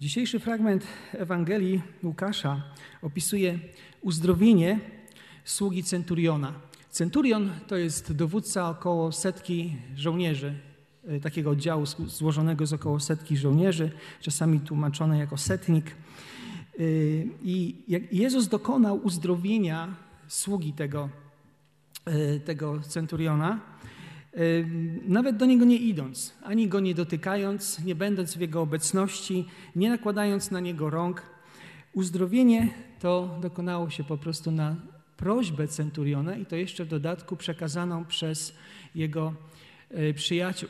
Dzisiejszy fragment Ewangelii Łukasza opisuje uzdrowienie sługi centuriona. Centurion to jest dowódca około setki żołnierzy, e, takiego oddziału złożonego z około setki żołnierzy, czasami tłumaczone jako setnik. E, I Jezus dokonał uzdrowienia sługi tego, e, tego centuriona, nawet do niego nie idąc, ani go nie dotykając, nie będąc w jego obecności, nie nakładając na niego rąk. Uzdrowienie to dokonało się po prostu na prośbę centuriona i to jeszcze w dodatku przekazaną przez jego e, przyjaciół.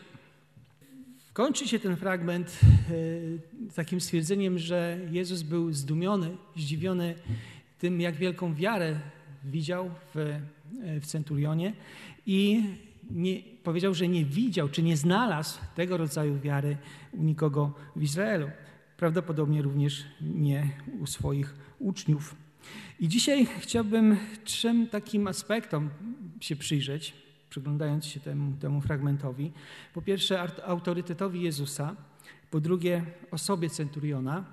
Kończy się ten fragment e, takim stwierdzeniem, że Jezus był zdumiony, zdziwiony tym, jak wielką wiarę widział w, e, w centurionie i nie, powiedział, że nie widział czy nie znalazł tego rodzaju wiary u nikogo w Izraelu. Prawdopodobnie również nie u swoich uczniów. I dzisiaj chciałbym trzem takim aspektom się przyjrzeć, przyglądając się temu, temu fragmentowi. Po pierwsze, autorytetowi Jezusa, po drugie, osobie centuriona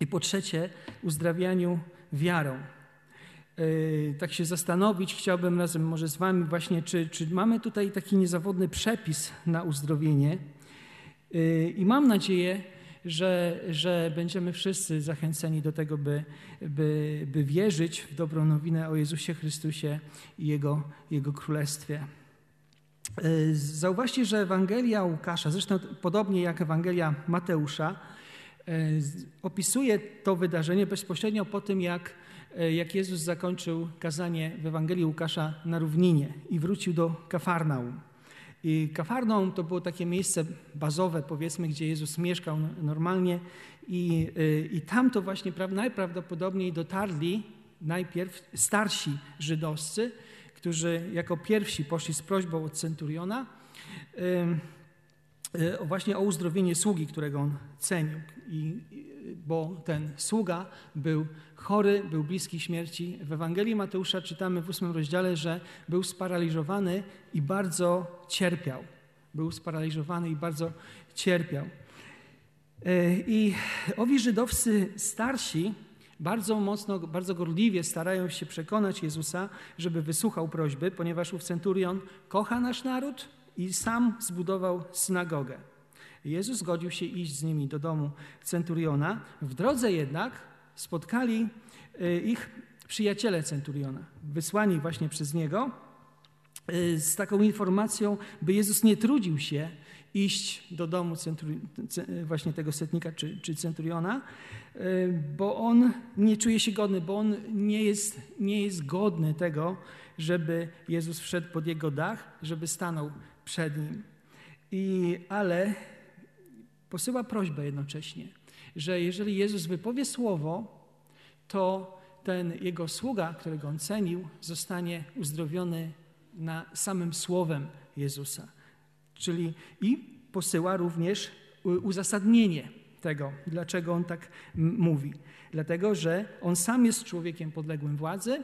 i po trzecie, uzdrawianiu wiarą. Yy, tak się zastanowić chciałbym razem może z Wami właśnie, czy, czy mamy tutaj taki niezawodny przepis na uzdrowienie. Yy, I mam nadzieję, że, że będziemy wszyscy zachęceni do tego, by, by, by wierzyć w dobrą nowinę o Jezusie Chrystusie i Jego, Jego Królestwie. Yy, zauważcie, że Ewangelia Łukasza, zresztą podobnie jak Ewangelia Mateusza, opisuje to wydarzenie bezpośrednio po tym, jak jak Jezus zakończył kazanie w Ewangelii Łukasza na równinie i wrócił do Kafarnaum. I Kafarnaum to było takie miejsce bazowe, powiedzmy, gdzie Jezus mieszkał normalnie i, e, i tam to właśnie najprawdopodobniej dotarli najpierw starsi żydowscy, którzy jako pierwsi poszli z prośbą od centuriona e, właśnie o uzdrowienie sługi, którego on cenił. I, bo ten sługa był chory, był bliski śmierci. W Ewangelii Mateusza czytamy w ósmym rozdziale, że był sparaliżowany i bardzo cierpiał. Był sparaliżowany i bardzo cierpiał. E, I owi żydowscy starsi bardzo mocno, bardzo gorliwie starają się przekonać Jezusa, żeby wysłuchał prośby, ponieważ ów centurion kocha nasz naród i sam zbudował synagogę. Jezus zgodził się iść z nimi do domu centuriona. W drodze jednak spotkali y, ich przyjaciele centuriona, wysłani właśnie przez niego y, z taką informacją, by Jezus nie trudził się iść do domu centuri- właśnie tego setnika czy, czy centuriona, y, bo on nie czuje się godny, bo on nie jest, nie jest godny tego, żeby Jezus wszedł pod jego dach, żeby stanął przed nim. I, ale posyła prośbę jednocześnie, że jeżeli Jezus wypowie słowo, to ten jego sługa, którego on cenił, zostanie uzdrowiony na samym słowem Jezusa. Czyli i posyła również uzasadnienie tego, dlaczego on tak mówi. Dlatego, że on sam jest człowiekiem podległym władzy,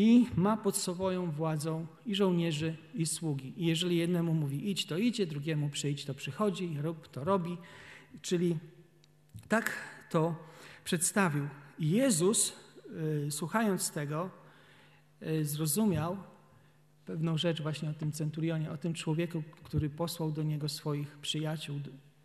i ma pod swoją władzą i żołnierzy, i sługi. I jeżeli jednemu mówi idź, to idzie, drugiemu przyjdź, to przychodzi, rób, to robi. Czyli tak to przedstawił. I Jezus, y, słuchając tego, y, zrozumiał pewną rzecz właśnie o tym centurionie, o tym człowieku, który posłał do niego swoich przyjaciół,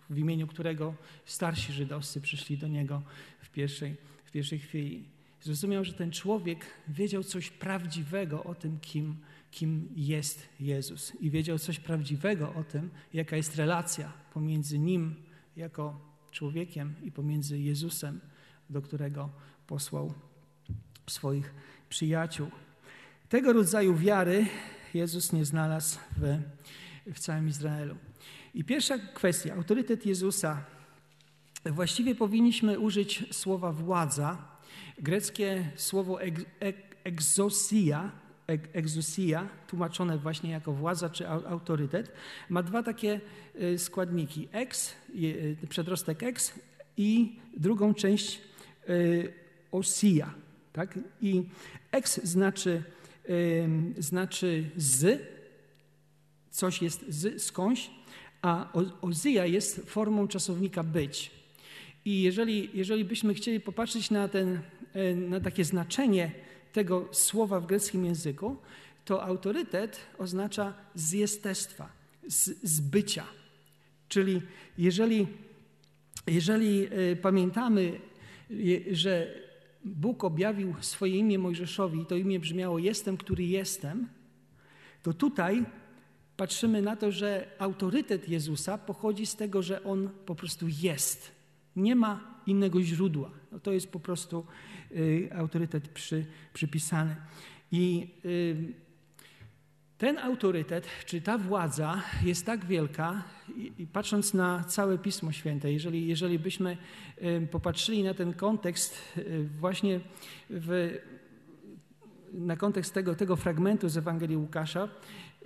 w imieniu którego starsi żydowscy przyszli do niego w pierwszej, w pierwszej chwili. Zrozumiał, że ten człowiek wiedział coś prawdziwego o tym, kim, kim jest Jezus. I wiedział coś prawdziwego o tym, jaka jest relacja pomiędzy nim jako człowiekiem i pomiędzy Jezusem, do którego posłał swoich przyjaciół. Tego rodzaju wiary Jezus nie znalazł w, w całym Izraelu. I pierwsza kwestia, autorytet Jezusa. Właściwie powinniśmy użyć słowa władza, Greckie słowo egzosia, egzosia, tłumaczone właśnie jako władza czy autorytet, ma dwa takie y, składniki. Ex, y, przedrostek ex i drugą część y, osia. Tak? I ex znaczy, znaczy z, coś jest z, skądś, a ozja jest formą czasownika być. I jeżeli, jeżeli byśmy chcieli popatrzeć na, ten, na takie znaczenie tego słowa w greckim języku, to autorytet oznacza z jestestwa, z, z bycia. Czyli jeżeli, jeżeli e, pamiętamy, że Bóg objawił swoje imię Mojżeszowi i to imię brzmiało Jestem, który jestem, to tutaj patrzymy na to, że autorytet Jezusa pochodzi z tego, że On po prostu jest. Nie ma innego źródła. No to jest po prostu autorytet przy, przypisany. I y, ten autorytet, czy ta władza jest tak wielka, i, patrząc na całe Pismo Święte, jeżeli, jeżeli byśmy y, popatrzyli na ten kontekst y, właśnie w, na kontekst tego, tego fragmentu z Ewangelii Łukasza,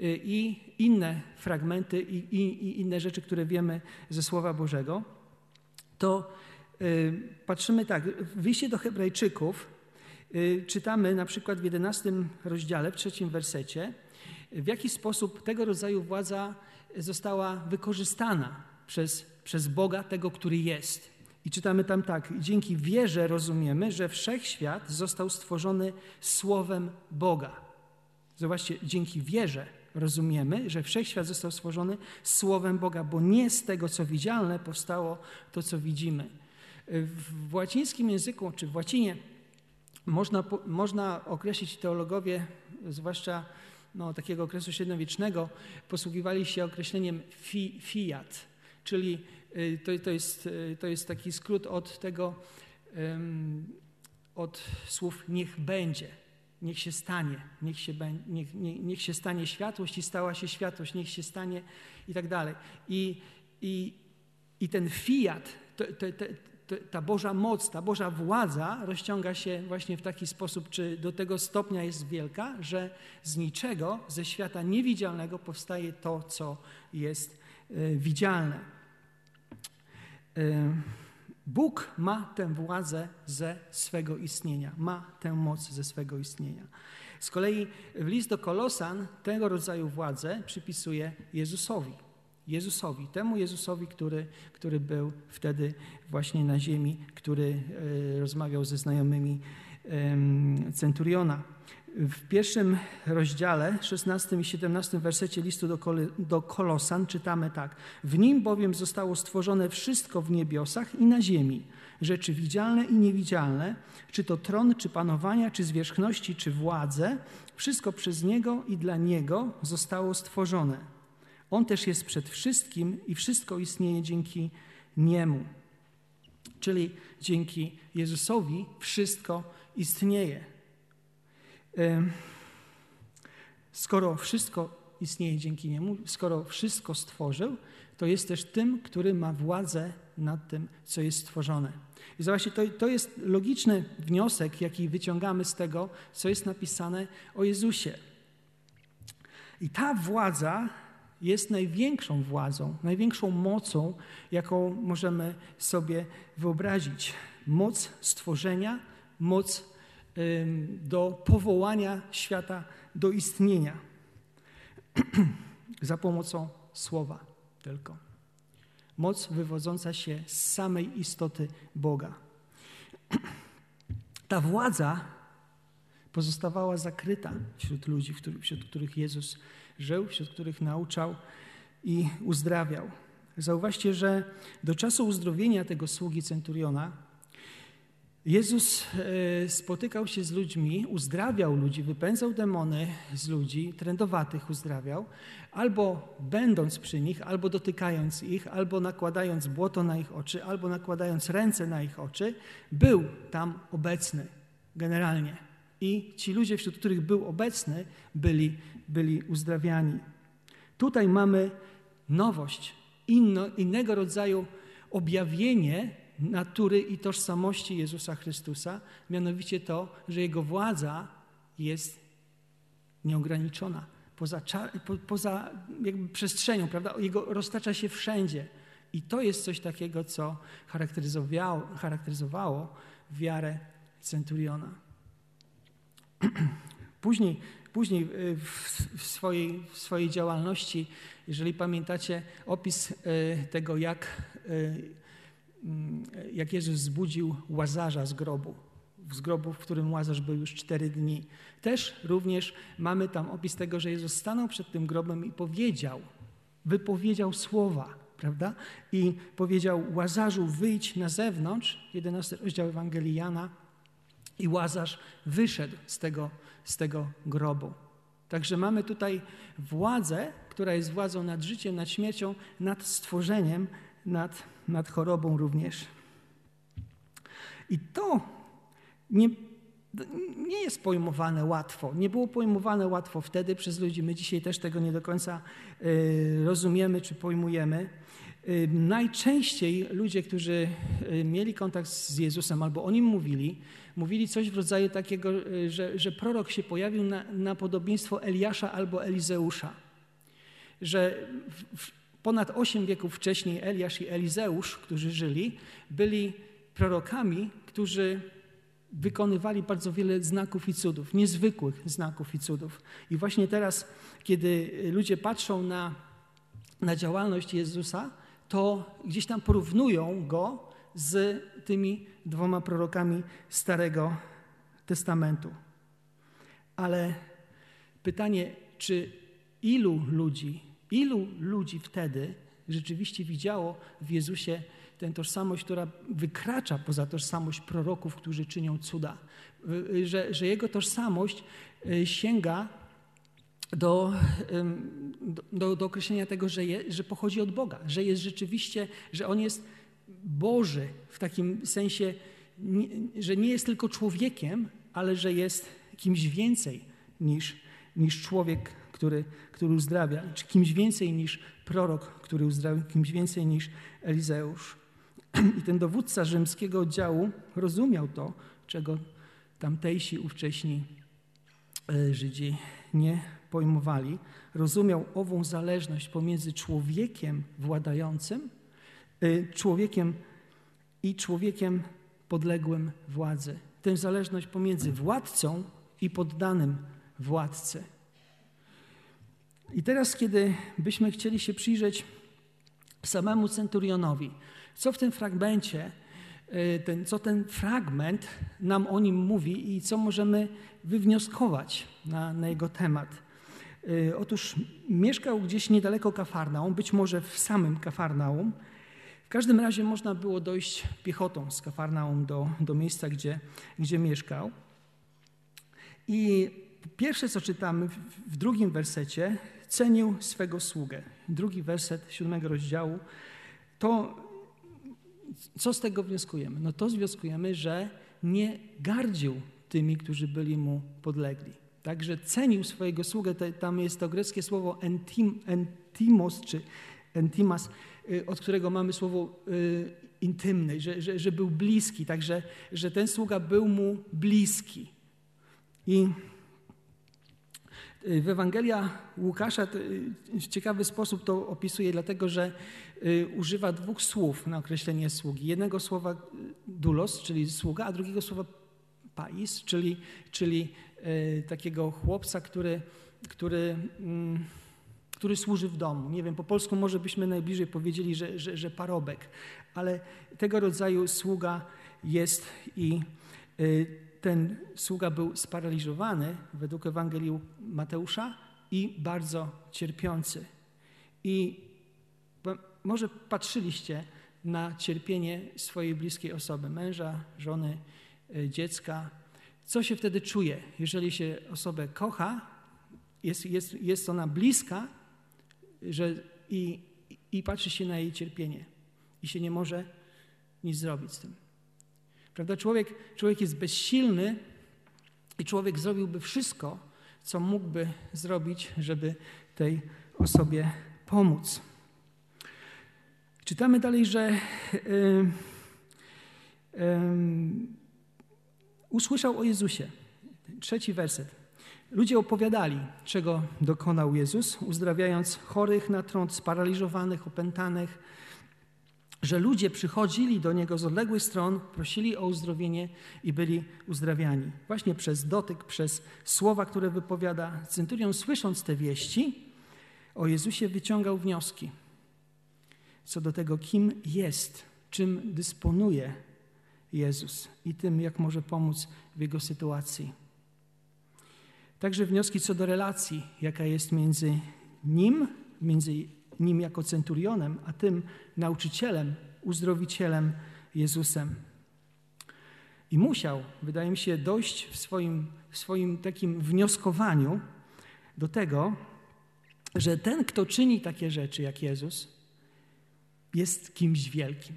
Y, i inne fragmenty i, i, i inne rzeczy, które wiemy ze Słowa Bożego, to y, patrzymy tak, w liście do Hebrajczyków y, czytamy na przykład w 11 rozdziale, w trzecim wersecie, w jaki sposób tego rodzaju władza została wykorzystana przez, przez Boga, tego, który jest. I czytamy tam tak: Dzięki wierze rozumiemy, że wszechświat został stworzony słowem Boga. Zobaczcie, dzięki wierze rozumiemy, że wszechświat został stworzony słowem Boga, bo nie z tego, co widzialne, powstało to, co widzimy. W łacińskim języku, czy w łacinie, można, można określić teologowie, zwłaszcza no, takiego okresu średniowiecznego, posługiwali się określeniem fi, fiat, czyli y, to, to, jest, y, to jest taki skrót od tego, od słów niech będzie niech się stanie, niech się, niech, niech, się stanie światłość i stała się światłość, niech się stanie i tak dalej. I, i, i ten fiat, to, to, ta Boża moc, ta Boża władza rozciąga się właśnie w taki sposób, czy do tego stopnia jest wielka, że z niczego, ze świata niewidzialnego powstaje to, co jest y, widzialne. Y, Bóg ma tę władzę ze swego istnienia, ma tę moc ze swego istnienia. Z kolei w list do Kolosan tego rodzaju władzę przypisuje Jezusowi. Jezusowi, temu Jezusowi, który, który był wtedy właśnie na ziemi, który e, rozmawiał ze znajomymi centuriona. W pierwszym rozdziale, 16 i 17 wersecie listu do, do Kolosan czytamy tak. W nim bowiem zostało stworzone wszystko w niebiosach i na ziemi, rzeczy widzialne i niewidzialne, czy to tron, czy panowania, czy zwierzchności, czy władze, wszystko przez Niego i dla Niego zostało stworzone. On też jest przed wszystkim i wszystko istnieje dzięki Niemu. Czyli dzięki Jezusowi wszystko istnieje. Skoro wszystko istnieje dzięki Niemu, skoro wszystko stworzył, to jest też tym, który ma władzę nad tym, co jest stworzone. I zobaczcie, to, to jest logiczny wniosek, jaki wyciągamy z tego, co jest napisane o Jezusie. I ta władza jest największą władzą, największą mocą, jaką możemy sobie wyobrazić. Moc stworzenia, moc do powołania świata do istnienia za pomocą słowa tylko. Moc wywodząca się z samej istoty Boga. Ta władza pozostawała zakryta wśród ludzi, wśród których Jezus żył, wśród których nauczał i uzdrawiał. Zauważcie, że do czasu uzdrowienia tego sługi centuriona Jezus e, spotykał się z ludźmi, uzdrawiał ludzi, wypędzał demony z ludzi, trędowatych uzdrawiał, albo będąc przy nich, albo dotykając ich, albo nakładając błoto na ich oczy, albo nakładając ręce na ich oczy, był tam obecny generalnie. I ci ludzie, wśród których był obecny, byli, byli uzdrawiani. Tutaj mamy nowość, inno, innego rodzaju objawienie natury i tożsamości Jezusa Chrystusa, mianowicie to, że Jego władza jest nieograniczona, poza, po, poza jakby przestrzenią, prawda? Jego roztacza się wszędzie. I to jest coś takiego, co charakteryzowało, charakteryzowało wiarę centuriona. Później, później w, w, swojej, w swojej działalności, jeżeli pamiętacie opis e, tego, jak e, mm, jak Jezus zbudził łazarza z grobu, z grobu, w którym łazarz był już cztery dni. Też również mamy tam opis tego, że Jezus stanął przed tym grobem i powiedział, wypowiedział słowa, prawda? I powiedział Łazarzu, wyjdź na zewnątrz, 11 rozdział Ewangelii Jana, i Łazarz wyszedł z tego, z tego grobu. Także mamy tutaj władzę, która jest władzą nad życiem, nad śmiercią, nad stworzeniem, nad, nad chorobą również. I to nie, nie jest pojmowane łatwo. Nie było pojmowane łatwo wtedy przez ludzi. My dzisiaj też tego nie do końca y, rozumiemy czy pojmujemy. Y, najczęściej ludzie, którzy y, mieli kontakt z Jezusem albo o nim mówili, mówili coś w rodzaju takiego, że, że prorok się pojawił na, na podobieństwo Eliasza albo Elizeusza. Że w, w ponad osiem wieków wcześniej Eliasz i Elizeusz, którzy żyli, byli prorokami, którzy wykonywali bardzo wiele znaków i cudów, niezwykłych znaków i cudów. I właśnie teraz, kiedy ludzie patrzą na, na działalność Jezusa, to gdzieś tam porównują go z tymi dwoma prorokami Starego Testamentu. Ale pytanie, czy ilu ludzi, ilu ludzi wtedy rzeczywiście widziało w Jezusie tę tożsamość, która wykracza poza tożsamość proroków, którzy czynią cuda. Że, że jego tożsamość y, sięga do, do, do określenia tego, że, je, że pochodzi od Boga, że jest rzeczywiście, że on jest Boży w takim sensie, że nie jest tylko człowiekiem, ale że jest kimś więcej niż, niż człowiek, który, który uzdrawia, czy kimś więcej niż prorok, który uzdrawia, kimś więcej niż Elizeusz. I ten dowódca rzymskiego oddziału rozumiał to, czego tamtejsi ówcześni e, Żydzi nie pojmowali. Rozumiał ową zależność pomiędzy człowiekiem władającym, człowiekiem i człowiekiem podległym władzy. Tę zależność pomiędzy władcą i poddanym władcy. I teraz, kiedy byśmy chcieli się przyjrzeć samemu centurionowi, co w tym fragmencie, y, ten, co ten fragment nam o nim mówi i co możemy wywnioskować na, na jego temat. Y, otóż mieszkał gdzieś niedaleko Kafarnaum, być może w samym Kafarnaum. W każdym razie można było dojść piechotą z Kafarnaum do, do miejsca, gdzie, gdzie mieszkał. I pierwsze, co czytamy w, w drugim wersecie, cenił swego sługę. Drugi werset siódmego rozdziału to co z tego wnioskujemy? No to wnioskujemy, że nie gardził tymi, którzy byli mu podlegli. Także cenił swojego sługę. Tam jest to greckie słowo entim, entimos, czy entimas, od którego mamy słowo y, intymny, że, że, że był bliski. Także, że ten sługa był mu bliski. I w Ewangelia Łukasza w ciekawy sposób to opisuje, dlatego że y, używa dwóch słów na określenie sługi. Jednego słowa y, dulos, czyli sługa, a drugiego słowa pais, czyli, czyli y, takiego chłopca, który, który, mm, który służy w domu. Nie wiem, po polsku może byśmy najbliżej powiedzieli, że, że, że parobek, ale tego rodzaju sługa jest i ten sługa był sparaliżowany według Ewangelii Mateusza i bardzo cierpiący. I może patrzyliście na cierpienie swojej bliskiej osoby, męża, żony, e, dziecka. Co się wtedy czuje, jeżeli się osobę kocha, jest, jest, jest ona bliska że, i, i patrzy się na jej cierpienie i się nie może nic zrobić z tym. Prawda? Człowiek, człowiek jest bezsilny i człowiek zrobiłby wszystko, co mógłby zrobić, żeby tej osobie pomóc. Czytamy dalej, że yy, yy, usłyszał o Jezusie. Trzeci werset. Ludzie opowiadali, czego dokonał Jezus, uzdrawiając chorych na trąd, sparaliżowanych, opętanych, że ludzie przychodzili do Niego z odległych stron, prosili o uzdrowienie i byli uzdrawiani. Właśnie przez dotyk, przez słowa, które wypowiada. Centurion, słysząc te wieści o Jezusie, wyciągał wnioski co do tego, kim jest czym dysponuje Jezus i tym, jak może pomóc w jego sytuacji. Także wnioski co do relacji, jaka jest między nim, między nim jako centurionem, a tym nauczycielem, uzdrowicielem Jezusem. I musiał, wydaje mi się, dojść w swoim, w swoim takim wnioskowaniu do tego, że ten, kto czyni takie rzeczy jak Jezus, jest kimś wielkim.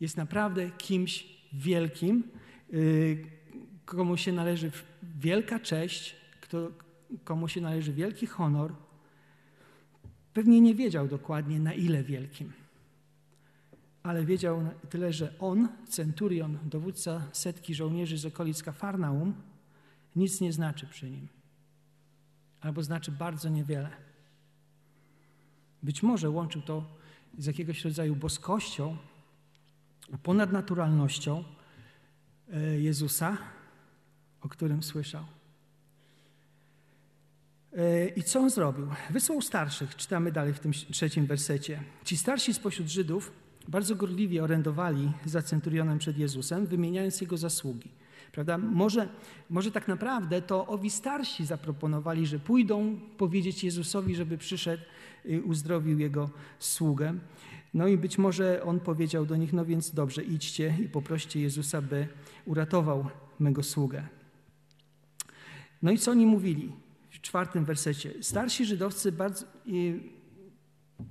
Jest naprawdę kimś wielkim, y, komu się należy wielka cześć, kto, komu się należy wielki honor. Pewnie nie wiedział dokładnie na ile wielkim, ale wiedział tyle, że on, centurion, dowódca setki żołnierzy z okolic Kafarnaum, nic nie znaczy przy nim, albo znaczy bardzo niewiele. Być może łączył to z jakiegoś rodzaju boskością, ponadnaturalnością e, Jezusa, o którym słyszał. E, I co on zrobił? Wysłał starszych, czytamy dalej w tym trzecim wersecie. Ci starsi spośród Żydów bardzo gorliwie orędowali za centurionem przed Jezusem, wymieniając jego zasługi. Prawda? Może, może tak naprawdę to owi starsi zaproponowali, że pójdą powiedzieć Jezusowi, żeby przyszedł uzdrowił jego sługę. No i być może on powiedział do nich, no więc dobrze, idźcie i poproście Jezusa, by uratował mego sługę. No i co oni mówili w czwartym wersecie? Starsi żydowcy bardzo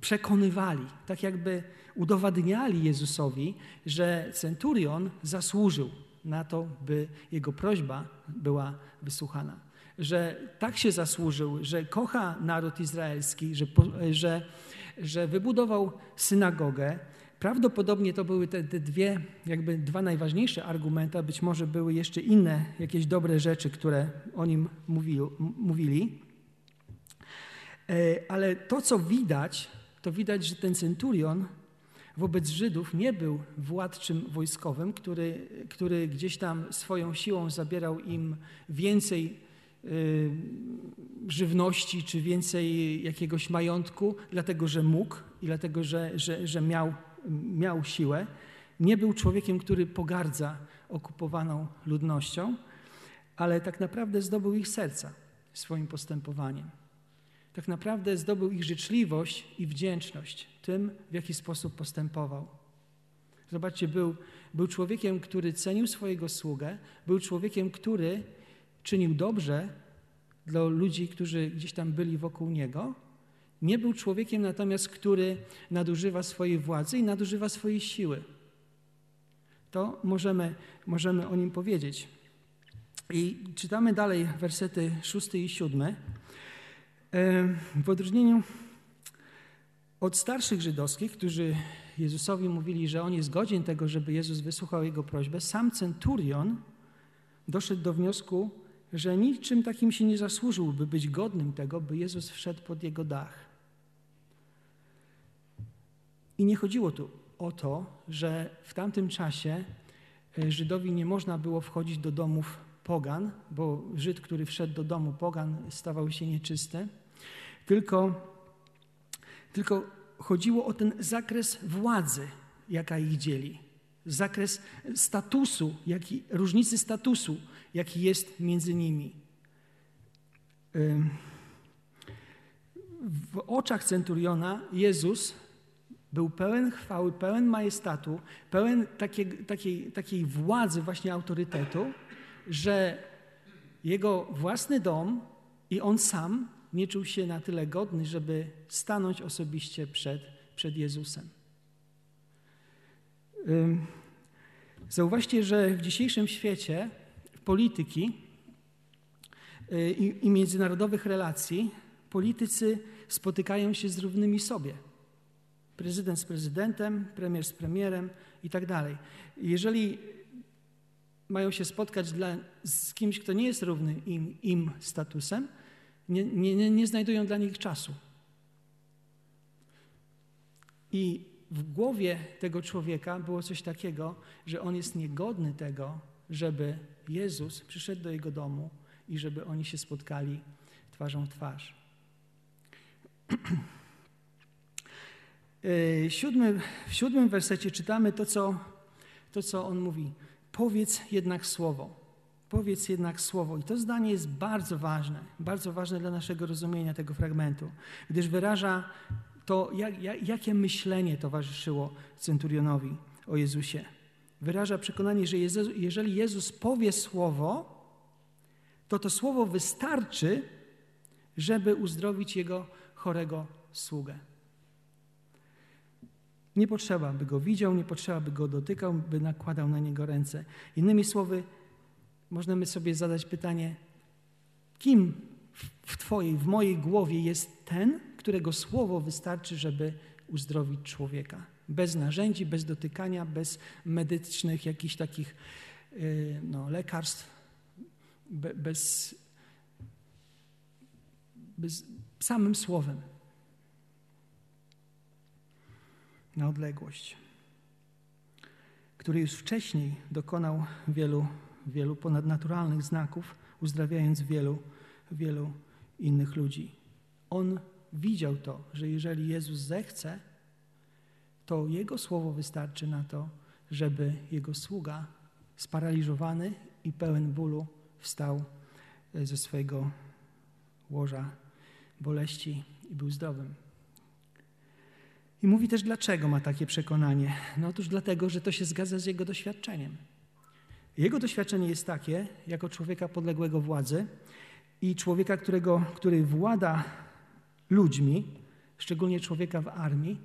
przekonywali, tak jakby udowadniali Jezusowi, że centurion zasłużył na to, by jego prośba była wysłuchana. Że tak się zasłużył, że kocha naród izraelski, że, że, że wybudował synagogę. Prawdopodobnie to były te, te dwie, jakby dwa najważniejsze argumenty, a być może były jeszcze inne jakieś dobre rzeczy, które o nim mówili. mówili. E, ale to, co widać, to widać, że ten centurion wobec Żydów nie był władczym wojskowym, który, który gdzieś tam swoją siłą zabierał im więcej y, żywności czy więcej jakiegoś majątku, dlatego że mógł i dlatego że, że, że miał, miał siłę. Nie był człowiekiem, który pogardza okupowaną ludnością, ale tak naprawdę zdobył ich serca swoim postępowaniem tak naprawdę zdobył ich życzliwość i wdzięczność tym, w jaki sposób postępował. Zobaczcie, był, był człowiekiem, który cenił swojego sługę, był człowiekiem, który czynił dobrze dla ludzi, którzy gdzieś tam byli wokół niego. Nie był człowiekiem natomiast, który nadużywa swojej władzy i nadużywa swojej siły. To możemy, możemy o nim powiedzieć. I czytamy dalej wersety szósty i siódmy. W odróżnieniu od starszych żydowskich, którzy Jezusowi mówili, że on jest godzien tego, żeby Jezus wysłuchał jego prośbę, sam centurion doszedł do wniosku, że niczym takim się nie zasłużył, by być godnym tego, by Jezus wszedł pod jego dach. I nie chodziło tu o to, że w tamtym czasie e, Żydowi nie można było wchodzić do domów pogan, bo Żyd, który wszedł do domu pogan, stawał się nieczysty tylko, tylko chodziło o ten zakres władzy, jaka ich dzieli, zakres statusu, jaki, różnicy statusu, jaki jest między nimi. W oczach centuriona Jezus był pełen chwały, pełen majestatu, pełen takiej, takiej, takiej władzy, właśnie autorytetu, że jego własny dom i on sam nie czuł się na tyle godny, żeby stanąć osobiście przed, przed Jezusem. Zauważcie, że w dzisiejszym świecie polityki y, i międzynarodowych relacji politycy spotykają się z równymi sobie. Prezydent z prezydentem, premier z premierem i tak dalej. Jeżeli mają się spotkać dla, z kimś, kto nie jest równy im, im statusem, nie, nie, nie znajdują dla nich czasu. I w głowie tego człowieka było coś takiego, że on jest niegodny tego, żeby Jezus przyszedł do jego domu i żeby oni się spotkali twarzą w twarz. Siódmy, w siódmym wersecie czytamy to co, to, co on mówi. Powiedz jednak słowo. Powiedz jednak słowo. I to zdanie jest bardzo ważne, bardzo ważne dla naszego rozumienia tego fragmentu, gdyż wyraża to, jak, jak, jakie myślenie towarzyszyło centurionowi o Jezusie. Wyraża przekonanie, że Jezus, jeżeli Jezus powie słowo, to to słowo wystarczy, żeby uzdrowić jego chorego sługę. Nie potrzeba, by go widział, nie potrzeba, by go dotykał, by nakładał na niego ręce. Innymi słowy, możemy sobie zadać pytanie, kim w Twojej, w mojej głowie jest ten, którego słowo wystarczy, żeby uzdrowić człowieka. Bez narzędzi, bez dotykania, bez medycznych jakichś takich y, no, lekarstw, bez, bez samym słowem. Na odległość, który już wcześniej dokonał wielu, wielu ponadnaturalnych znaków, uzdrawiając wielu, wielu innych ludzi. On widział to, że jeżeli Jezus zechce, to Jego słowo wystarczy na to, żeby Jego sługa, sparaliżowany i pełen bólu, wstał e, ze swojego łoża boleści i był zdrowym. I mówi też, dlaczego ma takie przekonanie. No otóż dlatego, że to się zgadza z jego doświadczeniem. Jego doświadczenie jest takie, jako człowieka podległego władzy i człowieka, którego, który włada ludźmi, szczególnie człowieka w armii,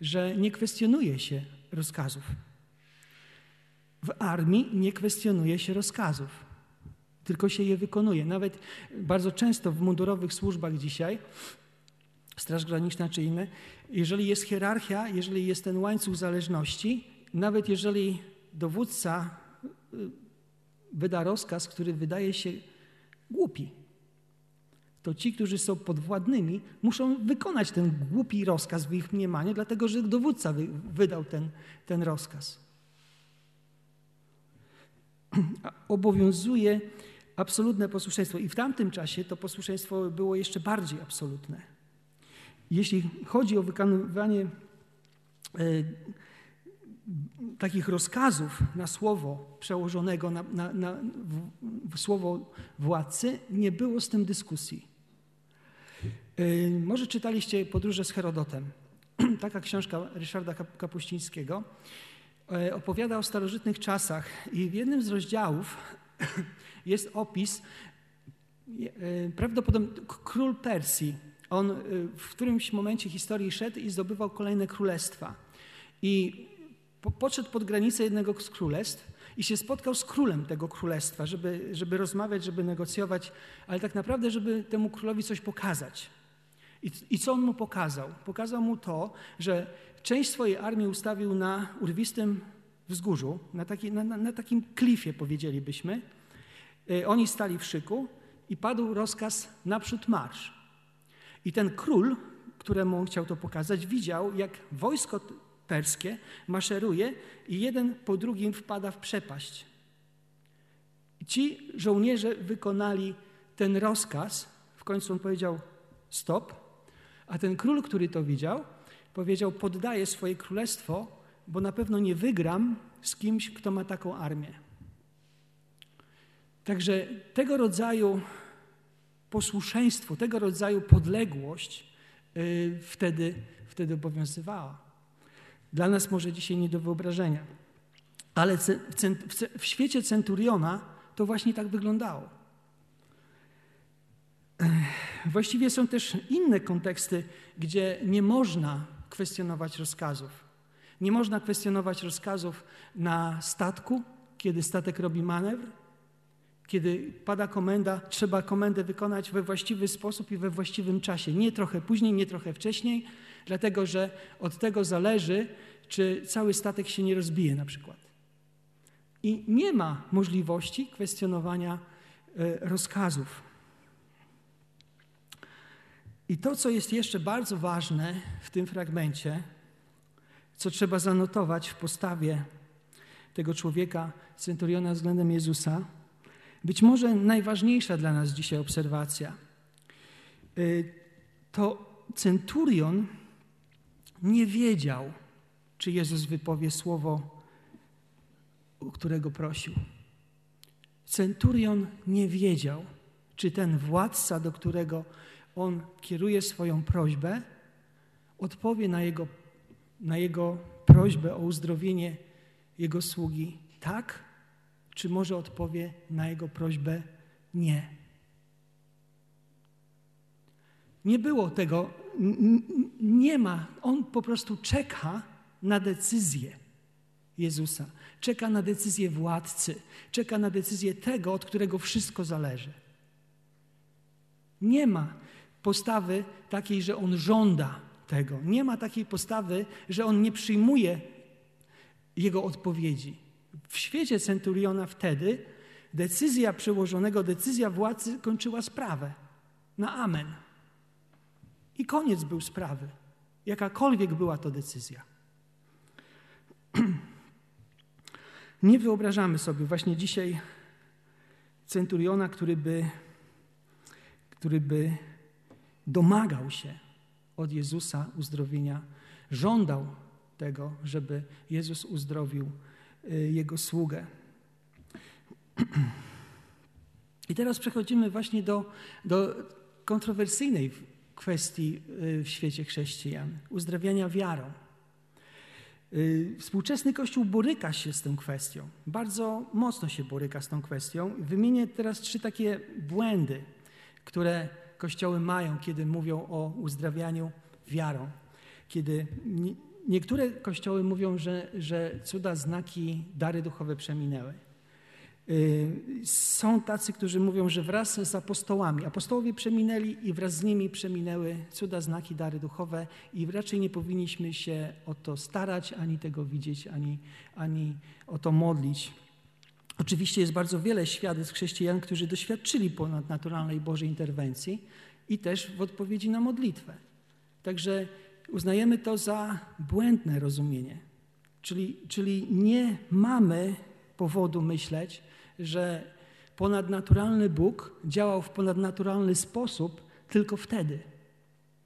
że nie kwestionuje się rozkazów. W armii nie kwestionuje się rozkazów, tylko się je wykonuje. Nawet bardzo często w mundurowych służbach dzisiaj, Straż Graniczna czy inne, jeżeli jest hierarchia, jeżeli jest ten łańcuch zależności, nawet jeżeli dowódca y, wyda rozkaz, który wydaje się głupi, to ci, którzy są podwładnymi, muszą wykonać ten głupi rozkaz w ich mniemaniu, dlatego że dowódca wydał ten, ten rozkaz. Obowiązuje absolutne posłuszeństwo. I w tamtym czasie to posłuszeństwo było jeszcze bardziej absolutne. Jeśli chodzi o wykonywanie e, takich rozkazów na słowo przełożonego, na, na, na słowo władcy, nie było z tym dyskusji. E, może czytaliście Podróże z Herodotem. Taka książka Ryszarda Kapuścińskiego e, opowiada o starożytnych czasach i w jednym z rozdziałów jest opis prawdopodobnie król Persji. On w którymś momencie historii szedł i zdobywał kolejne królestwa. I podszedł pod granicę jednego z królestw i się spotkał z królem tego królestwa, żeby, żeby rozmawiać, żeby negocjować, ale tak naprawdę, żeby temu królowi coś pokazać. I, I co on mu pokazał? Pokazał mu to, że część swojej armii ustawił na urwistym wzgórzu, na, taki, na, na, takim klifie powiedzielibyśmy. E, oni stali w szyku i padł rozkaz naprzód marsz. I ten król, któremu on chciał to pokazać, widział, jak wojsko perskie maszeruje i jeden po drugim wpada w przepaść. Ci żołnierze wykonali ten rozkaz. W końcu on powiedział stop, a ten król, który to widział, powiedział: Poddaję swoje królestwo, bo na pewno nie wygram z kimś, kto ma taką armię. Także tego rodzaju posłuszeństwo, tego rodzaju podległość yy, wtedy, wtedy obowiązywała. Dla nas może dzisiaj nie do wyobrażenia. Ale w świecie centuriona to właśnie tak wyglądało. Właściwie są też inne konteksty, gdzie nie można kwestionować rozkazów. Nie można kwestionować rozkazów na statku, kiedy statek robi manewr, kiedy pada komenda, trzeba komendę wykonać we właściwy sposób i we właściwym czasie. Nie trochę później, nie trochę wcześniej, dlatego że od tego zależy, czy cały statek się nie rozbije na przykład. I nie ma możliwości kwestionowania e, rozkazów. I to, co jest jeszcze bardzo ważne w tym fragmencie, co trzeba zanotować w postawie tego człowieka, centuriona względem Jezusa, być może najważniejsza dla nas dzisiaj obserwacja, y, to centurion nie wiedział, czy Jezus wypowie słowo, o którego prosił. Centurion nie wiedział, czy ten władca, do którego on kieruje swoją prośbę, odpowie na jego, na jego prośbę o uzdrowienie jego sługi tak, czy może odpowie na jego prośbę nie. Nie było tego, nie ma. On po prostu czeka na decyzję Jezusa, czeka na decyzję władcy, czeka na decyzję tego, od którego wszystko zależy. Nie ma postawy takiej, że on żąda tego. Nie ma takiej postawy, że on nie przyjmuje jego odpowiedzi. W świecie centuriona wtedy decyzja przełożonego, decyzja władcy kończyła sprawę na amen. I koniec był sprawy, jakakolwiek była to decyzja. Nie wyobrażamy sobie właśnie dzisiaj centuriona, który by, który by domagał się od Jezusa uzdrowienia, żądał tego, żeby Jezus uzdrowił jego sługę. I teraz przechodzimy właśnie do, do kontrowersyjnej kwestii y, w świecie chrześcijan uzdrawiania wiarą. Y, współczesny Kościół boryka się z tą kwestią, bardzo mocno się boryka z tą kwestią. Wymienię teraz trzy takie błędy, które kościoły mają, kiedy mówią o uzdrawianiu wiarą. Kiedy niektóre kościoły mówią, że, że cuda, znaki, dary duchowe przeminęły. Y, są tacy, którzy mówią, że wraz z apostołami, apostołowie przeminęli i wraz z nimi przeminęły cuda, znaki, dary duchowe i raczej nie powinniśmy się o to starać, ani tego widzieć, ani, ani o to modlić. Oczywiście jest bardzo wiele świadectw chrześcijan, którzy doświadczyli ponadnaturalnej Bożej interwencji i też w odpowiedzi na modlitwę. Także uznajemy to za błędne rozumienie. Czyli, czyli nie mamy powodu myśleć, że ponadnaturalny Bóg działał w ponadnaturalny sposób tylko wtedy.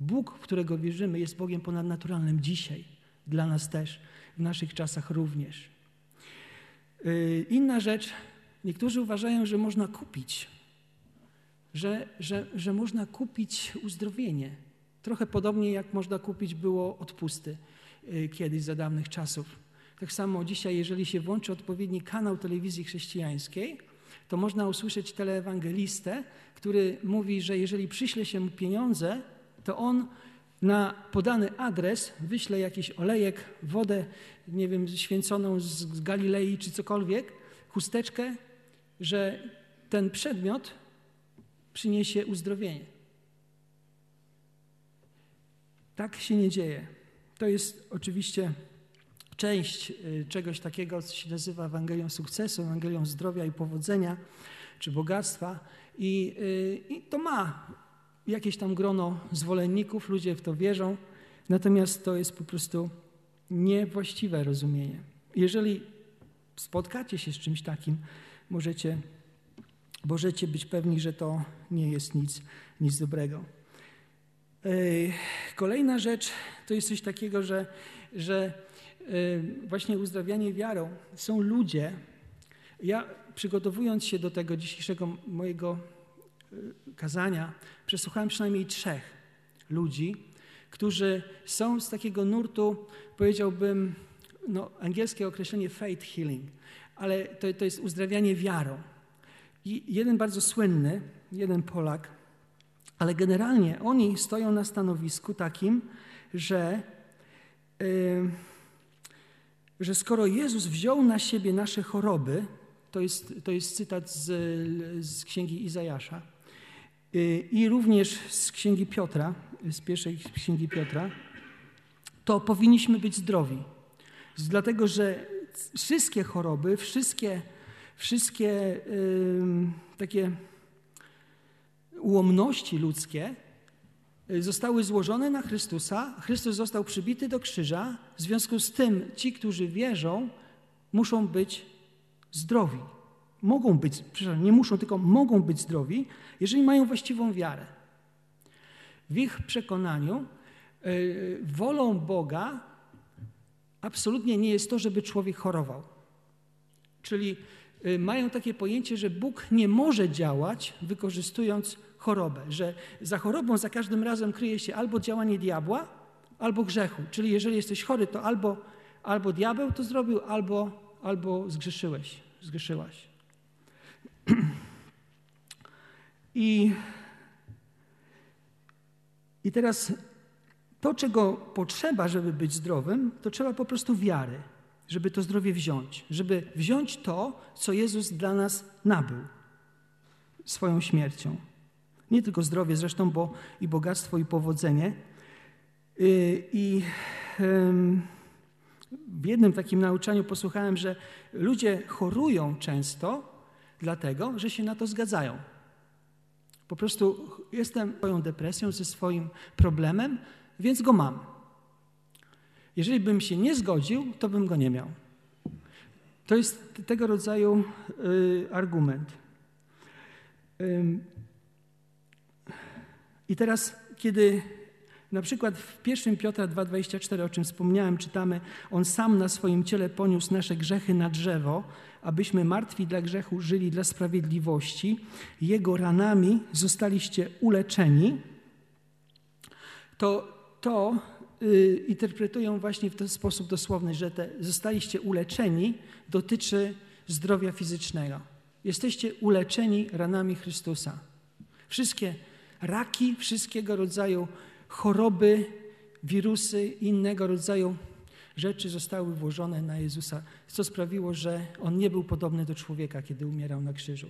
Bóg, w którego wierzymy, jest Bogiem ponadnaturalnym dzisiaj, dla nas też, w naszych czasach również. Yy, inna rzecz, niektórzy uważają, że można kupić, że, że, że można kupić uzdrowienie. Trochę podobnie jak można kupić było odpusty yy, kiedyś za dawnych czasów. Tak samo dzisiaj, jeżeli się włączy odpowiedni kanał telewizji chrześcijańskiej, to można usłyszeć teleewangelistę, który mówi, że jeżeli przyśle się mu pieniądze, to on na podany adres wyśle jakiś olejek, wodę, nie wiem, święconą z Galilei czy cokolwiek, chusteczkę, że ten przedmiot przyniesie uzdrowienie. Tak się nie dzieje. To jest oczywiście część y, czegoś takiego, co się nazywa Ewangelią sukcesu, Ewangelią zdrowia i powodzenia, czy bogactwa. I, y, I, to ma jakieś tam grono zwolenników, ludzie w to wierzą, natomiast to jest po prostu niewłaściwe rozumienie. Jeżeli spotkacie się z czymś takim, możecie, możecie być pewni, że to nie jest nic, nic dobrego. Kolejna rzecz to jest coś takiego, że, że Y, właśnie uzdrawianie wiarą są ludzie. Ja przygotowując się do tego dzisiejszego mojego y, kazania, przesłuchałem przynajmniej trzech ludzi, którzy są z takiego nurtu, powiedziałbym, no, angielskie określenie faith healing, ale to, to jest uzdrawianie wiarą. I jeden bardzo słynny, jeden Polak, ale generalnie oni stoją na stanowisku takim, że yy, że skoro Jezus wziął na siebie nasze choroby, to jest, to jest cytat z, z księgi Izajasza y, i również z księgi Piotra, z pierwszej księgi Piotra, to powinniśmy być zdrowi. Dlatego, że wszystkie choroby, wszystkie, wszystkie yy, takie ułomności ludzkie Y, zostały złożone na Chrystusa. Chrystus został przybity do krzyża. W związku z tym ci, którzy wierzą, muszą być zdrowi. Mogą być, przepraszam, nie muszą, tylko mogą być zdrowi, jeżeli mają właściwą wiarę. W ich przekonaniu wolą Boga absolutnie nie jest to, żeby człowiek chorował. Czyli y, mają takie pojęcie, że Bóg nie może działać wykorzystując chorobę, że za chorobą za każdym razem kryje się albo działanie diabła, albo grzechu. Czyli jeżeli jesteś chory, to albo, albo diabeł to zrobił, albo, albo zgrzeszyłeś, zgrzeszyłaś. I, I teraz to, czego potrzeba, żeby być zdrowym, to trzeba po prostu wiary, żeby to zdrowie wziąć, żeby wziąć to, co Jezus dla nas nabył swoją śmiercią. Nie tylko zdrowie zresztą, bo i bogactwo, i powodzenie. Y, I w jednym takim nauczaniu posłuchałem, że ludzie chorują często dlatego, że się na to zgadzają. Po prostu jestem swoją depresją, ze swoim problemem, więc go mam. Jeżeli bym się nie zgodził, to bym go nie miał. To jest tego rodzaju y, argument. I teraz, kiedy na przykład w 1 Piotra 2,24, o czym wspomniałem, czytamy: On sam na swoim ciele poniósł nasze grzechy na drzewo, abyśmy martwi dla grzechu żyli dla sprawiedliwości. Jego ranami zostaliście uleczeni. To to y, interpretują właśnie w ten sposób dosłowny, że te zostaliście uleczeni dotyczy zdrowia fizycznego. Jesteście uleczeni ranami Chrystusa. Wszystkie raki, wszystkiego rodzaju choroby, wirusy, innego rodzaju rzeczy zostały włożone na Jezusa, co sprawiło, że On nie był podobny do człowieka, kiedy umierał na krzyżu.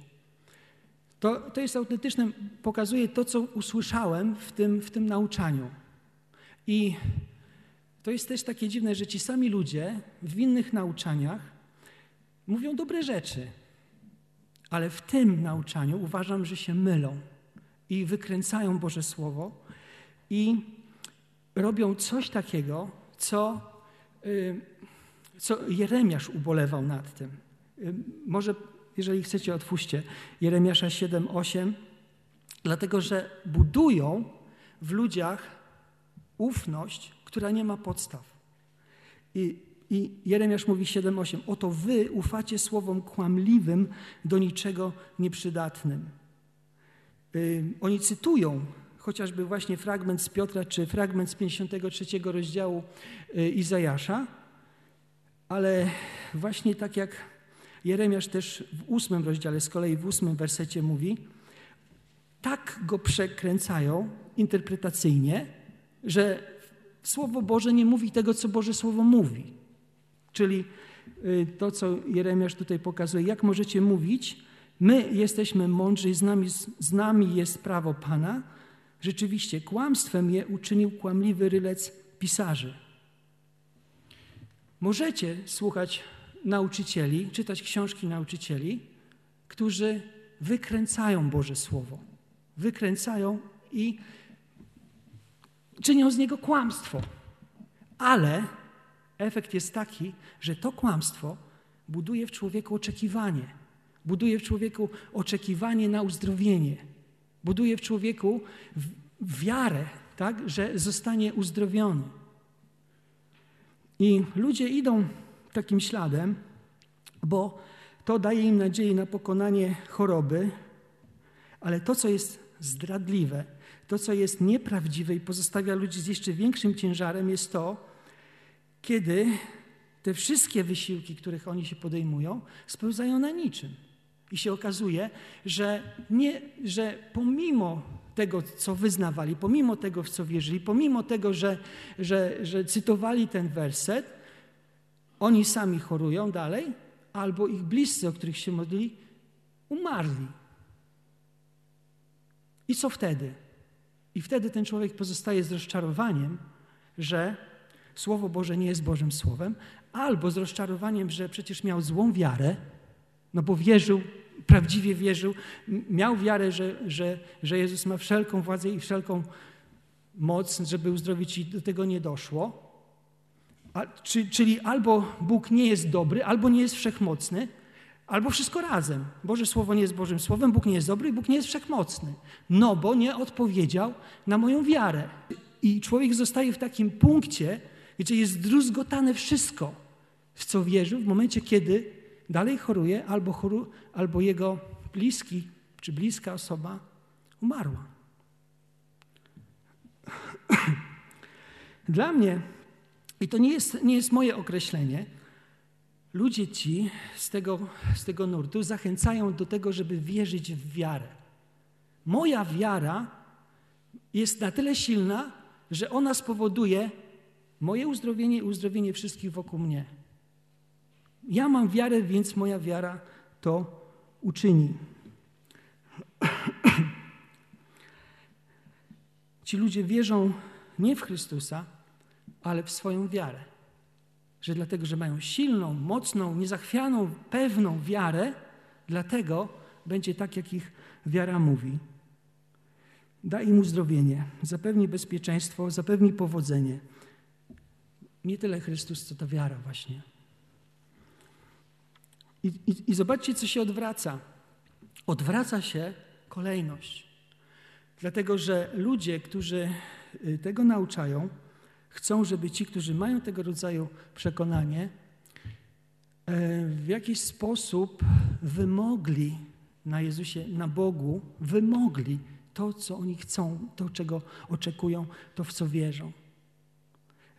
To, to jest autentyczne, pokazuje to, co usłyszałem w tym, w tym nauczaniu. I to jest też takie dziwne, że ci sami ludzie w innych nauczaniach mówią dobre rzeczy, ale w tym nauczaniu uważam, że się mylą i wykręcają Boże Słowo i robią coś takiego, co, y, co Jeremiasz ubolewał nad tym. Y, może, jeżeli chcecie, otwórzcie Jeremiasza 7:8, dlatego że budują w ludziach ufność, która nie ma podstaw. I, i Jeremiasz mówi 7:8: Oto wy ufacie słowom kłamliwym, do niczego nieprzydatnym. Yy, oni cytują chociażby właśnie fragment z Piotra, czy fragment z 53 rozdziału yy, Izajasza, ale właśnie tak jak Jeremiasz też w ósmym rozdziale, z kolei w ósmym wersecie mówi, tak go przekręcają interpretacyjnie, że Słowo Boże nie mówi tego, co Boże Słowo mówi. Czyli y, to, co Jeremiasz tutaj pokazuje, jak możecie mówić, my jesteśmy mądrzy, z nami, z nami jest prawo Pana. Rzeczywiście, kłamstwem je uczynił kłamliwy rylec pisarzy. Możecie słuchać nauczycieli, czytać książki nauczycieli, którzy wykręcają Boże Słowo. Wykręcają i czynią z niego kłamstwo. Ale efekt jest taki, że to kłamstwo buduje w człowieku oczekiwanie. Buduje w człowieku oczekiwanie na uzdrowienie. Buduje w człowieku wiarę, tak, że zostanie uzdrowiony. I ludzie idą takim śladem, bo to daje im nadzieję na pokonanie choroby, ale to, co jest zdradliwe, to, co jest nieprawdziwe i pozostawia ludzi z jeszcze większym ciężarem, jest to, kiedy te wszystkie wysiłki, których oni się podejmują, spełzają na niczym. I się okazuje, że, nie, że pomimo tego, co wyznawali, pomimo tego, w co wierzyli, pomimo tego, że, że, że cytowali ten werset, oni sami chorują dalej, albo ich bliscy, o których się modlili, umarli. I co wtedy? I wtedy ten człowiek pozostaje z rozczarowaniem, że Słowo Boże nie jest Bożym Słowem, albo z rozczarowaniem, że przecież miał złą wiarę, no bo wierzył, prawdziwie wierzył, miał wiarę, że, że, że Jezus ma wszelką władzę i wszelką moc, żeby uzdrowić i do tego nie doszło. A, czy, czyli albo Bóg nie jest dobry, albo nie jest wszechmocny, Albo wszystko razem. Boże Słowo nie jest Bożym Słowem, Bóg nie jest dobry i Bóg nie jest wszechmocny. No bo nie odpowiedział na moją wiarę. I człowiek zostaje w takim punkcie, gdzie jest druzgotane wszystko, w co wierzył, w momencie, kiedy dalej choruje albo, choru, albo jego bliski czy bliska osoba umarła. Dla mnie, i to nie jest, nie jest moje określenie, ludzie ci z tego, z tego nurtu zachęcają do tego, żeby wierzyć w wiarę. Moja wiara jest na tyle silna, że ona spowoduje moje uzdrowienie i uzdrowienie wszystkich wokół mnie. Ja mam wiarę, więc moja wiara to uczyni. Ci ludzie wierzą nie w Chrystusa, ale w swoją wiarę. Że dlatego, że mają silną, mocną, niezachwianą, pewną wiarę, dlatego będzie tak, jak ich wiara mówi. Da im uzdrowienie, zapewni bezpieczeństwo, zapewni powodzenie. Nie tyle Chrystus, co ta wiara właśnie. I, i, I zobaczcie, co się odwraca. Odwraca się kolejność. Dlatego, że ludzie, którzy y, tego nauczają, chcą, żeby ci, którzy mają tego rodzaju przekonanie, e, w jakiś sposób wymogli na Jezusie, na Bogu, wymogli to, co oni chcą, to, czego oczekują, to, w co wierzą.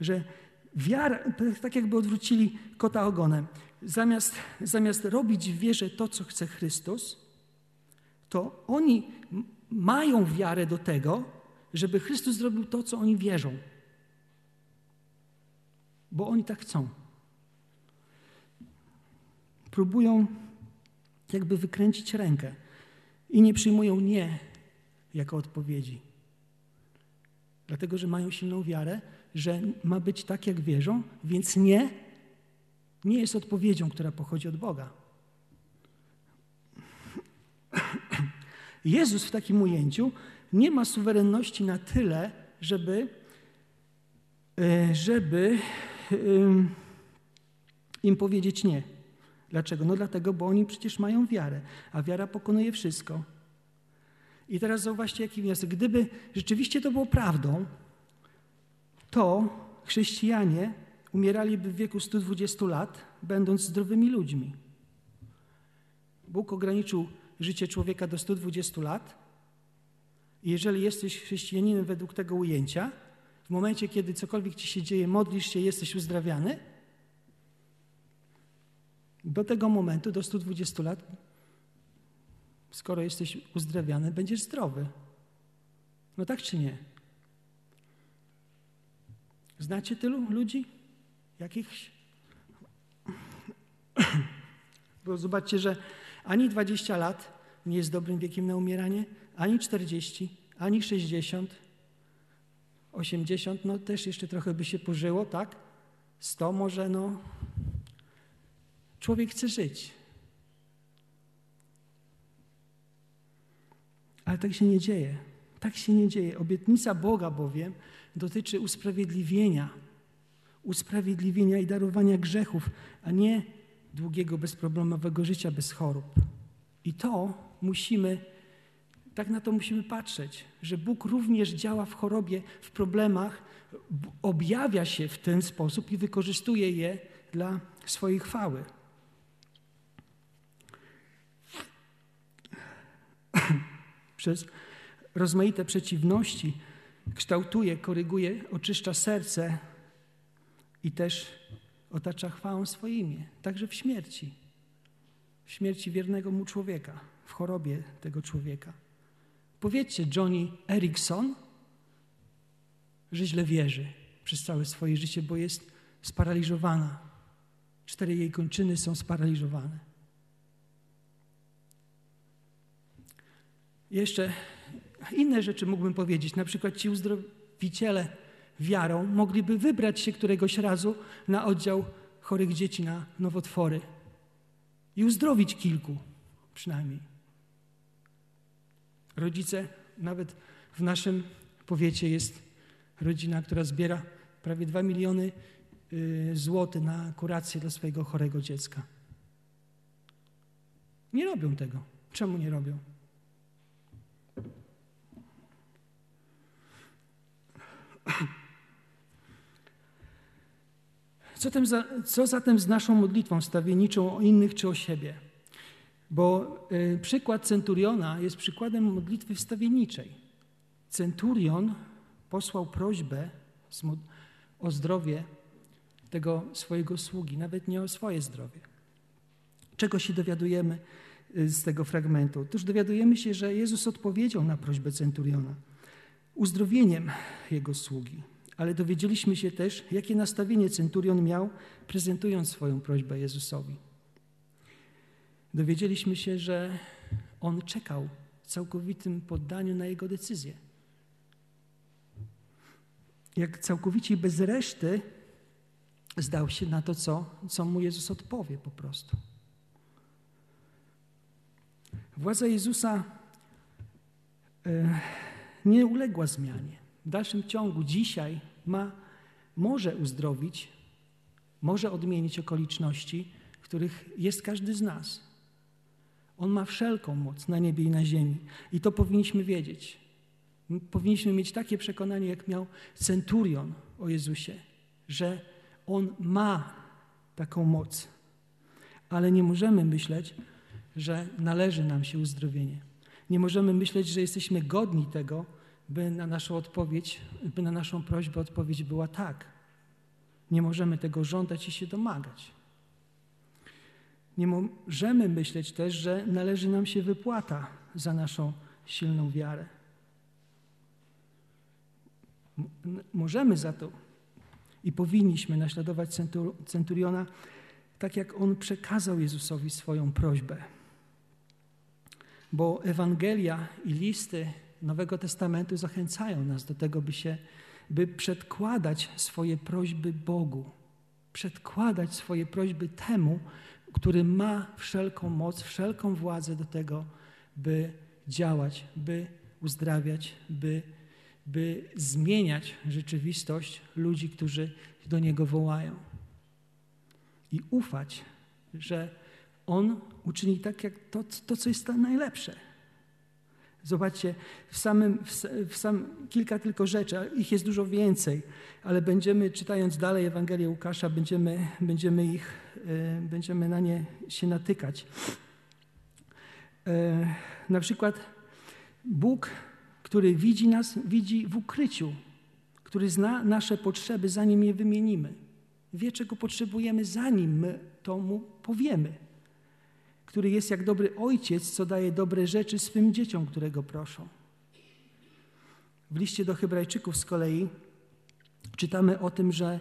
Że wiara, tak jakby odwrócili kota ogonem. Zamiast, zamiast robić w wierze to, co chce Chrystus, to oni mają wiarę do tego, żeby Chrystus zrobił to, co oni wierzą. Bo oni tak chcą. Próbują jakby wykręcić rękę i nie przyjmują nie jako odpowiedzi. Dlatego, że mają silną wiarę, że ma być tak, jak wierzą, więc nie, nie jest odpowiedzią, która pochodzi od Boga. Jezus w takim ujęciu nie ma suwerenności na tyle, żeby, e, żeby im powiedzieć nie. Dlaczego? No dlatego, bo oni przecież mają wiarę, a wiara pokonuje wszystko. I teraz zauważcie, jaki wniosek. Gdyby rzeczywiście to było prawdą, to chrześcijanie umieraliby w wieku 120 lat, będąc zdrowymi ludźmi. Bóg ograniczył życie człowieka do 120 lat. Jeżeli jesteś chrześcijaninem według tego ujęcia, w momencie, kiedy cokolwiek ci się dzieje, modlisz się, jesteś uzdrawiany, do tego momentu, do 120 lat, skoro jesteś uzdrawiany, będziesz zdrowy. No tak czy nie? Znacie tylu ludzi? Jakichś? Bo zobaczcie, że ani 20 lat nie jest dobrym wiekiem na umieranie, ani 40, ani 60, 80, no też jeszcze trochę by się pożyło, tak? 100 może, no. Człowiek chce żyć. Ale tak się nie dzieje. Tak się nie dzieje. Obietnica Boga bowiem dotyczy usprawiedliwienia. Usprawiedliwienia i darowania grzechów, a nie długiego, bezproblemowego życia bez chorób. I to musimy, tak na to musimy patrzeć, że Bóg również działa w chorobie, w problemach, objawia się w ten sposób i wykorzystuje je dla swojej chwały. Przez rozmaite przeciwności kształtuje, koryguje, oczyszcza serce i też otacza chwałą swoje imię, także w śmierci. W śmierci wiernego mu człowieka, w chorobie tego człowieka. Powiedzcie Johnny Erickson, że źle wierzy przez całe swoje życie, bo jest sparaliżowana. Cztery jej kończyny są sparaliżowane. Jeszcze inne rzeczy mógłbym powiedzieć. Na przykład ci uzdrowiciele wiarą mogliby wybrać się któregoś razu na oddział chorych dzieci na nowotwory i uzdrowić kilku przynajmniej. Rodzice, nawet w naszym powiecie jest rodzina, która zbiera prawie 2 miliony y, złotych na kurację dla swojego chorego dziecka. Nie robią tego. Czemu nie robią? Co, zatem z naszą modlitwą stawienniczą o innych czy o siebie? Bo y, przykład centuriona jest przykładem modlitwy wstawienniczej. Centurion posłał prośbę o zdrowie tego swojego sługi, nawet nie o swoje zdrowie. Czego się dowiadujemy y, z tego fragmentu? Otóż dowiadujemy się, że Jezus odpowiedział na prośbę centuriona uzdrowieniem jego sługi. Ale dowiedzieliśmy się też, jakie nastawienie centurion miał, prezentując swoją prośbę Jezusowi. Dowiedzieliśmy się, że on czekał w całkowitym poddaniu na jego decyzję. Jak całkowicie bez reszty zdał się na to, co, co mu Jezus odpowie po prostu. Władza Jezusa e, nie uległa zmianie. W dalszym ciągu dzisiaj ma, może uzdrowić, może odmienić okoliczności, w których jest każdy z nas. On ma wszelką moc na niebie i na ziemi. I to powinniśmy wiedzieć. Powinniśmy mieć takie przekonanie, jak miał centurion o Jezusie, że On ma taką moc. Ale nie możemy myśleć, że należy nam się uzdrowienie. Nie możemy myśleć, że jesteśmy godni tego, by na naszą odpowiedź, by na naszą prośbę odpowiedź była tak. Nie możemy tego żądać i się domagać. Nie możemy myśleć też, że należy nam się wypłata za naszą silną wiarę. Możemy za to i powinniśmy naśladować centuriona, tak jak on przekazał Jezusowi swoją prośbę. Bo Ewangelia i listy Nowego Testamentu zachęcają nas do tego, by się, by przedkładać swoje prośby Bogu, przedkładać swoje prośby temu, który ma wszelką moc, wszelką władzę do tego, by działać, by uzdrawiać, by, by zmieniać rzeczywistość ludzi, którzy do Niego wołają. I ufać, że On uczyni tak, jak to, to co jest najlepsze. Zobaczcie, w samym, w sam, kilka tylko rzeczy, ich jest dużo więcej, ale będziemy, czytając dalej Ewangelię Łukasza, będziemy, będziemy, ich, będziemy na nie się natykać. E, na przykład Bóg, który widzi nas, widzi w ukryciu, który zna nasze potrzeby, zanim je wymienimy. Wie, czego potrzebujemy, zanim my to mu powiemy który jest jak dobry ojciec, co daje dobre rzeczy swym dzieciom, które go proszą. W liście do Hebrajczyków z kolei czytamy o tym, że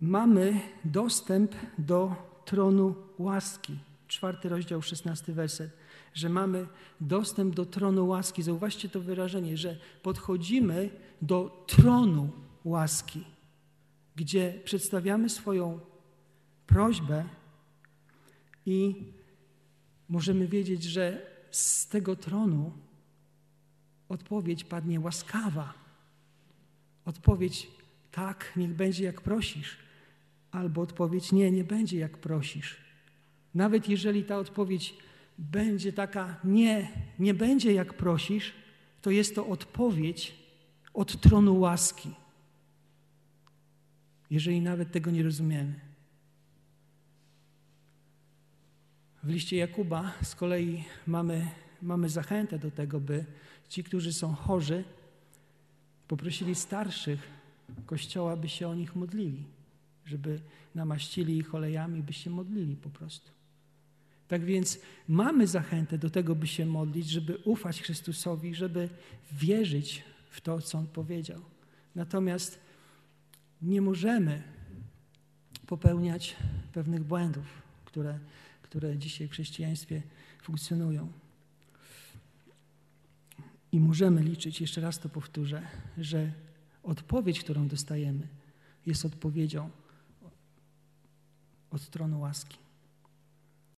mamy dostęp do tronu łaski. Czwarty rozdział, szesnasty werset. Że mamy dostęp do tronu łaski. Zauważcie to wyrażenie, że podchodzimy do tronu łaski, gdzie przedstawiamy swoją prośbę i możemy wiedzieć, że z tego tronu odpowiedź padnie łaskawa. Odpowiedź tak, niech będzie jak prosisz, albo odpowiedź nie, nie będzie jak prosisz. Nawet jeżeli ta odpowiedź będzie taka nie, nie będzie jak prosisz, to jest to odpowiedź od tronu łaski. Jeżeli nawet tego nie rozumiemy. W liście Jakuba z kolei mamy, mamy zachętę do tego, by ci, którzy są chorzy, poprosili starszych Kościoła, by się o nich modlili, żeby namaścili ich olejami, by się modlili po prostu. Tak więc mamy zachętę do tego, by się modlić, żeby ufać Chrystusowi, żeby wierzyć w to, co On powiedział. Natomiast nie możemy popełniać pewnych błędów, które które dzisiaj w chrześcijaństwie funkcjonują. I możemy liczyć, jeszcze raz to powtórzę, że odpowiedź, którą dostajemy, jest odpowiedzią od strony łaski.